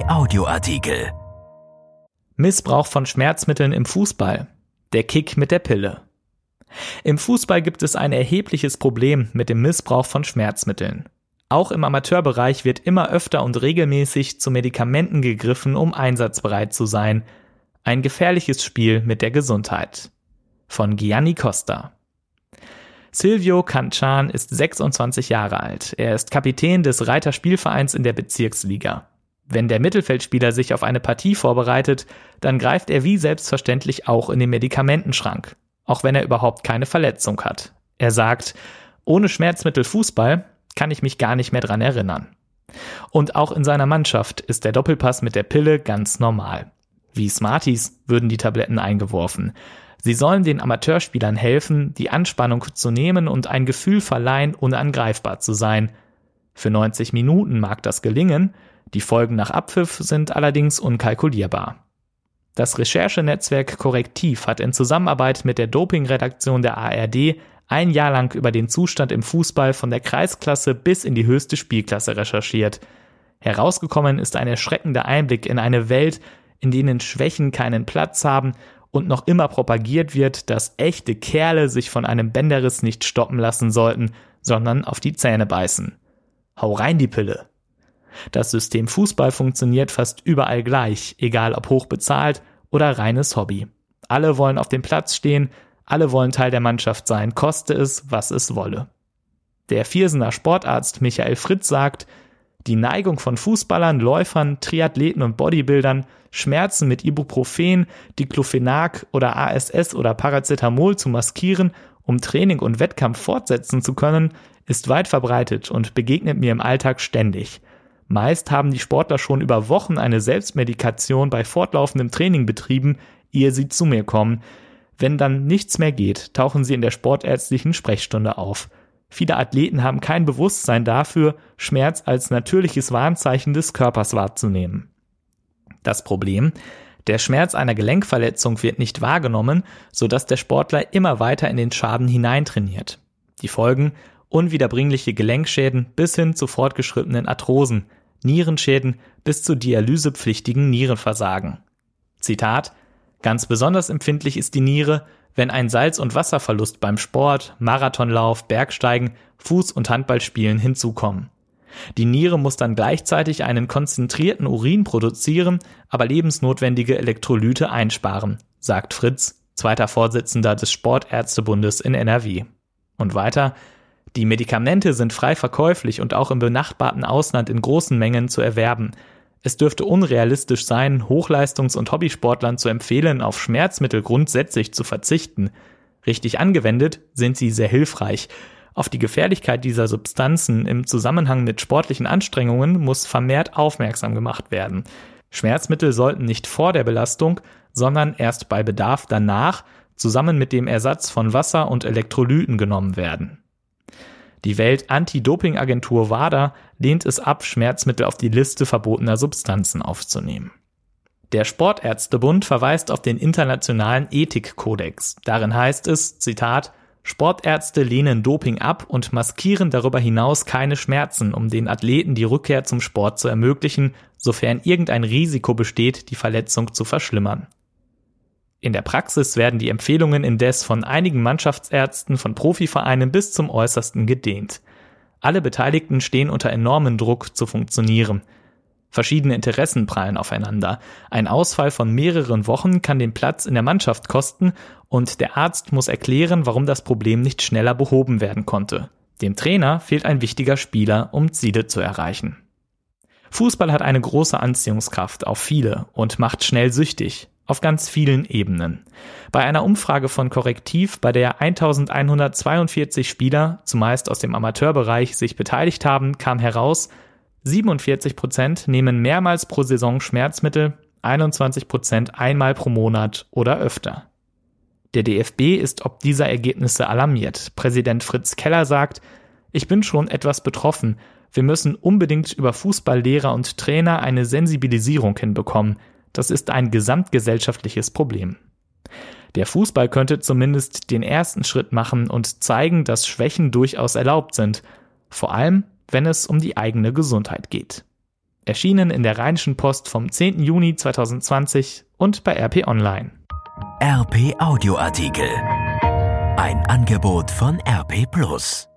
Audioartikel. Missbrauch von Schmerzmitteln im Fußball. Der Kick mit der Pille. Im Fußball gibt es ein erhebliches Problem mit dem Missbrauch von Schmerzmitteln. Auch im Amateurbereich wird immer öfter und regelmäßig zu Medikamenten gegriffen, um einsatzbereit zu sein. Ein gefährliches Spiel mit der Gesundheit. Von Gianni Costa. Silvio Canchan ist 26 Jahre alt. Er ist Kapitän des Reiterspielvereins in der Bezirksliga. Wenn der Mittelfeldspieler sich auf eine Partie vorbereitet, dann greift er wie selbstverständlich auch in den Medikamentenschrank, auch wenn er überhaupt keine Verletzung hat. Er sagt, ohne Schmerzmittel Fußball kann ich mich gar nicht mehr dran erinnern. Und auch in seiner Mannschaft ist der Doppelpass mit der Pille ganz normal. Wie Smarties würden die Tabletten eingeworfen. Sie sollen den Amateurspielern helfen, die Anspannung zu nehmen und ein Gefühl verleihen, unangreifbar zu sein. Für 90 Minuten mag das gelingen, die Folgen nach Abpfiff sind allerdings unkalkulierbar. Das Recherchenetzwerk Korrektiv hat in Zusammenarbeit mit der Dopingredaktion der ARD ein Jahr lang über den Zustand im Fußball von der Kreisklasse bis in die höchste Spielklasse recherchiert. Herausgekommen ist ein erschreckender Einblick in eine Welt, in denen Schwächen keinen Platz haben und noch immer propagiert wird, dass echte Kerle sich von einem Bänderriss nicht stoppen lassen sollten, sondern auf die Zähne beißen. Hau rein die Pille. Das System Fußball funktioniert fast überall gleich, egal ob hoch bezahlt oder reines Hobby. Alle wollen auf dem Platz stehen, alle wollen Teil der Mannschaft sein, koste es, was es wolle. Der Viersener Sportarzt Michael Fritz sagt, die Neigung von Fußballern, Läufern, Triathleten und Bodybuildern, Schmerzen mit Ibuprofen, Diclofenac oder ASS oder Paracetamol zu maskieren, um Training und Wettkampf fortsetzen zu können, ist weit verbreitet und begegnet mir im Alltag ständig. Meist haben die Sportler schon über Wochen eine Selbstmedikation bei fortlaufendem Training betrieben, ehe sie zu mir kommen. Wenn dann nichts mehr geht, tauchen sie in der sportärztlichen Sprechstunde auf. Viele Athleten haben kein Bewusstsein dafür, Schmerz als natürliches Warnzeichen des Körpers wahrzunehmen. Das Problem, der Schmerz einer Gelenkverletzung wird nicht wahrgenommen, sodass der Sportler immer weiter in den Schaden hineintrainiert. Die Folgen unwiederbringliche Gelenkschäden bis hin zu fortgeschrittenen Arthrosen, Nierenschäden bis zu dialysepflichtigen Nierenversagen. Zitat Ganz besonders empfindlich ist die Niere, wenn ein Salz- und Wasserverlust beim Sport, Marathonlauf, Bergsteigen, Fuß- und Handballspielen hinzukommen. Die Niere muss dann gleichzeitig einen konzentrierten Urin produzieren, aber lebensnotwendige Elektrolyte einsparen, sagt Fritz, zweiter Vorsitzender des Sportärztebundes in NRW. Und weiter, die Medikamente sind frei verkäuflich und auch im benachbarten Ausland in großen Mengen zu erwerben. Es dürfte unrealistisch sein, Hochleistungs- und Hobbysportlern zu empfehlen, auf Schmerzmittel grundsätzlich zu verzichten. Richtig angewendet sind sie sehr hilfreich. Auf die Gefährlichkeit dieser Substanzen im Zusammenhang mit sportlichen Anstrengungen muss vermehrt aufmerksam gemacht werden. Schmerzmittel sollten nicht vor der Belastung, sondern erst bei Bedarf danach zusammen mit dem Ersatz von Wasser und Elektrolyten genommen werden. Die Welt-Anti-Doping-Agentur WADA lehnt es ab, Schmerzmittel auf die Liste verbotener Substanzen aufzunehmen. Der Sportärztebund verweist auf den internationalen Ethikkodex. Darin heißt es, Zitat, Sportärzte lehnen Doping ab und maskieren darüber hinaus keine Schmerzen, um den Athleten die Rückkehr zum Sport zu ermöglichen, sofern irgendein Risiko besteht, die Verletzung zu verschlimmern. In der Praxis werden die Empfehlungen indes von einigen Mannschaftsärzten von Profivereinen bis zum Äußersten gedehnt. Alle Beteiligten stehen unter enormen Druck zu funktionieren. Verschiedene Interessen prallen aufeinander. Ein Ausfall von mehreren Wochen kann den Platz in der Mannschaft kosten und der Arzt muss erklären, warum das Problem nicht schneller behoben werden konnte. Dem Trainer fehlt ein wichtiger Spieler, um Ziele zu erreichen. Fußball hat eine große Anziehungskraft auf viele und macht schnell süchtig auf ganz vielen Ebenen. Bei einer Umfrage von Korrektiv, bei der 1142 Spieler, zumeist aus dem Amateurbereich, sich beteiligt haben, kam heraus, 47 Prozent nehmen mehrmals pro Saison Schmerzmittel, 21 Prozent einmal pro Monat oder öfter. Der DFB ist ob dieser Ergebnisse alarmiert. Präsident Fritz Keller sagt, ich bin schon etwas betroffen. Wir müssen unbedingt über Fußballlehrer und Trainer eine Sensibilisierung hinbekommen. Das ist ein gesamtgesellschaftliches Problem. Der Fußball könnte zumindest den ersten Schritt machen und zeigen, dass Schwächen durchaus erlaubt sind, vor allem wenn es um die eigene Gesundheit geht. Erschienen in der Rheinischen Post vom 10. Juni 2020 und bei RP Online. RP Audioartikel. Ein Angebot von RP Plus.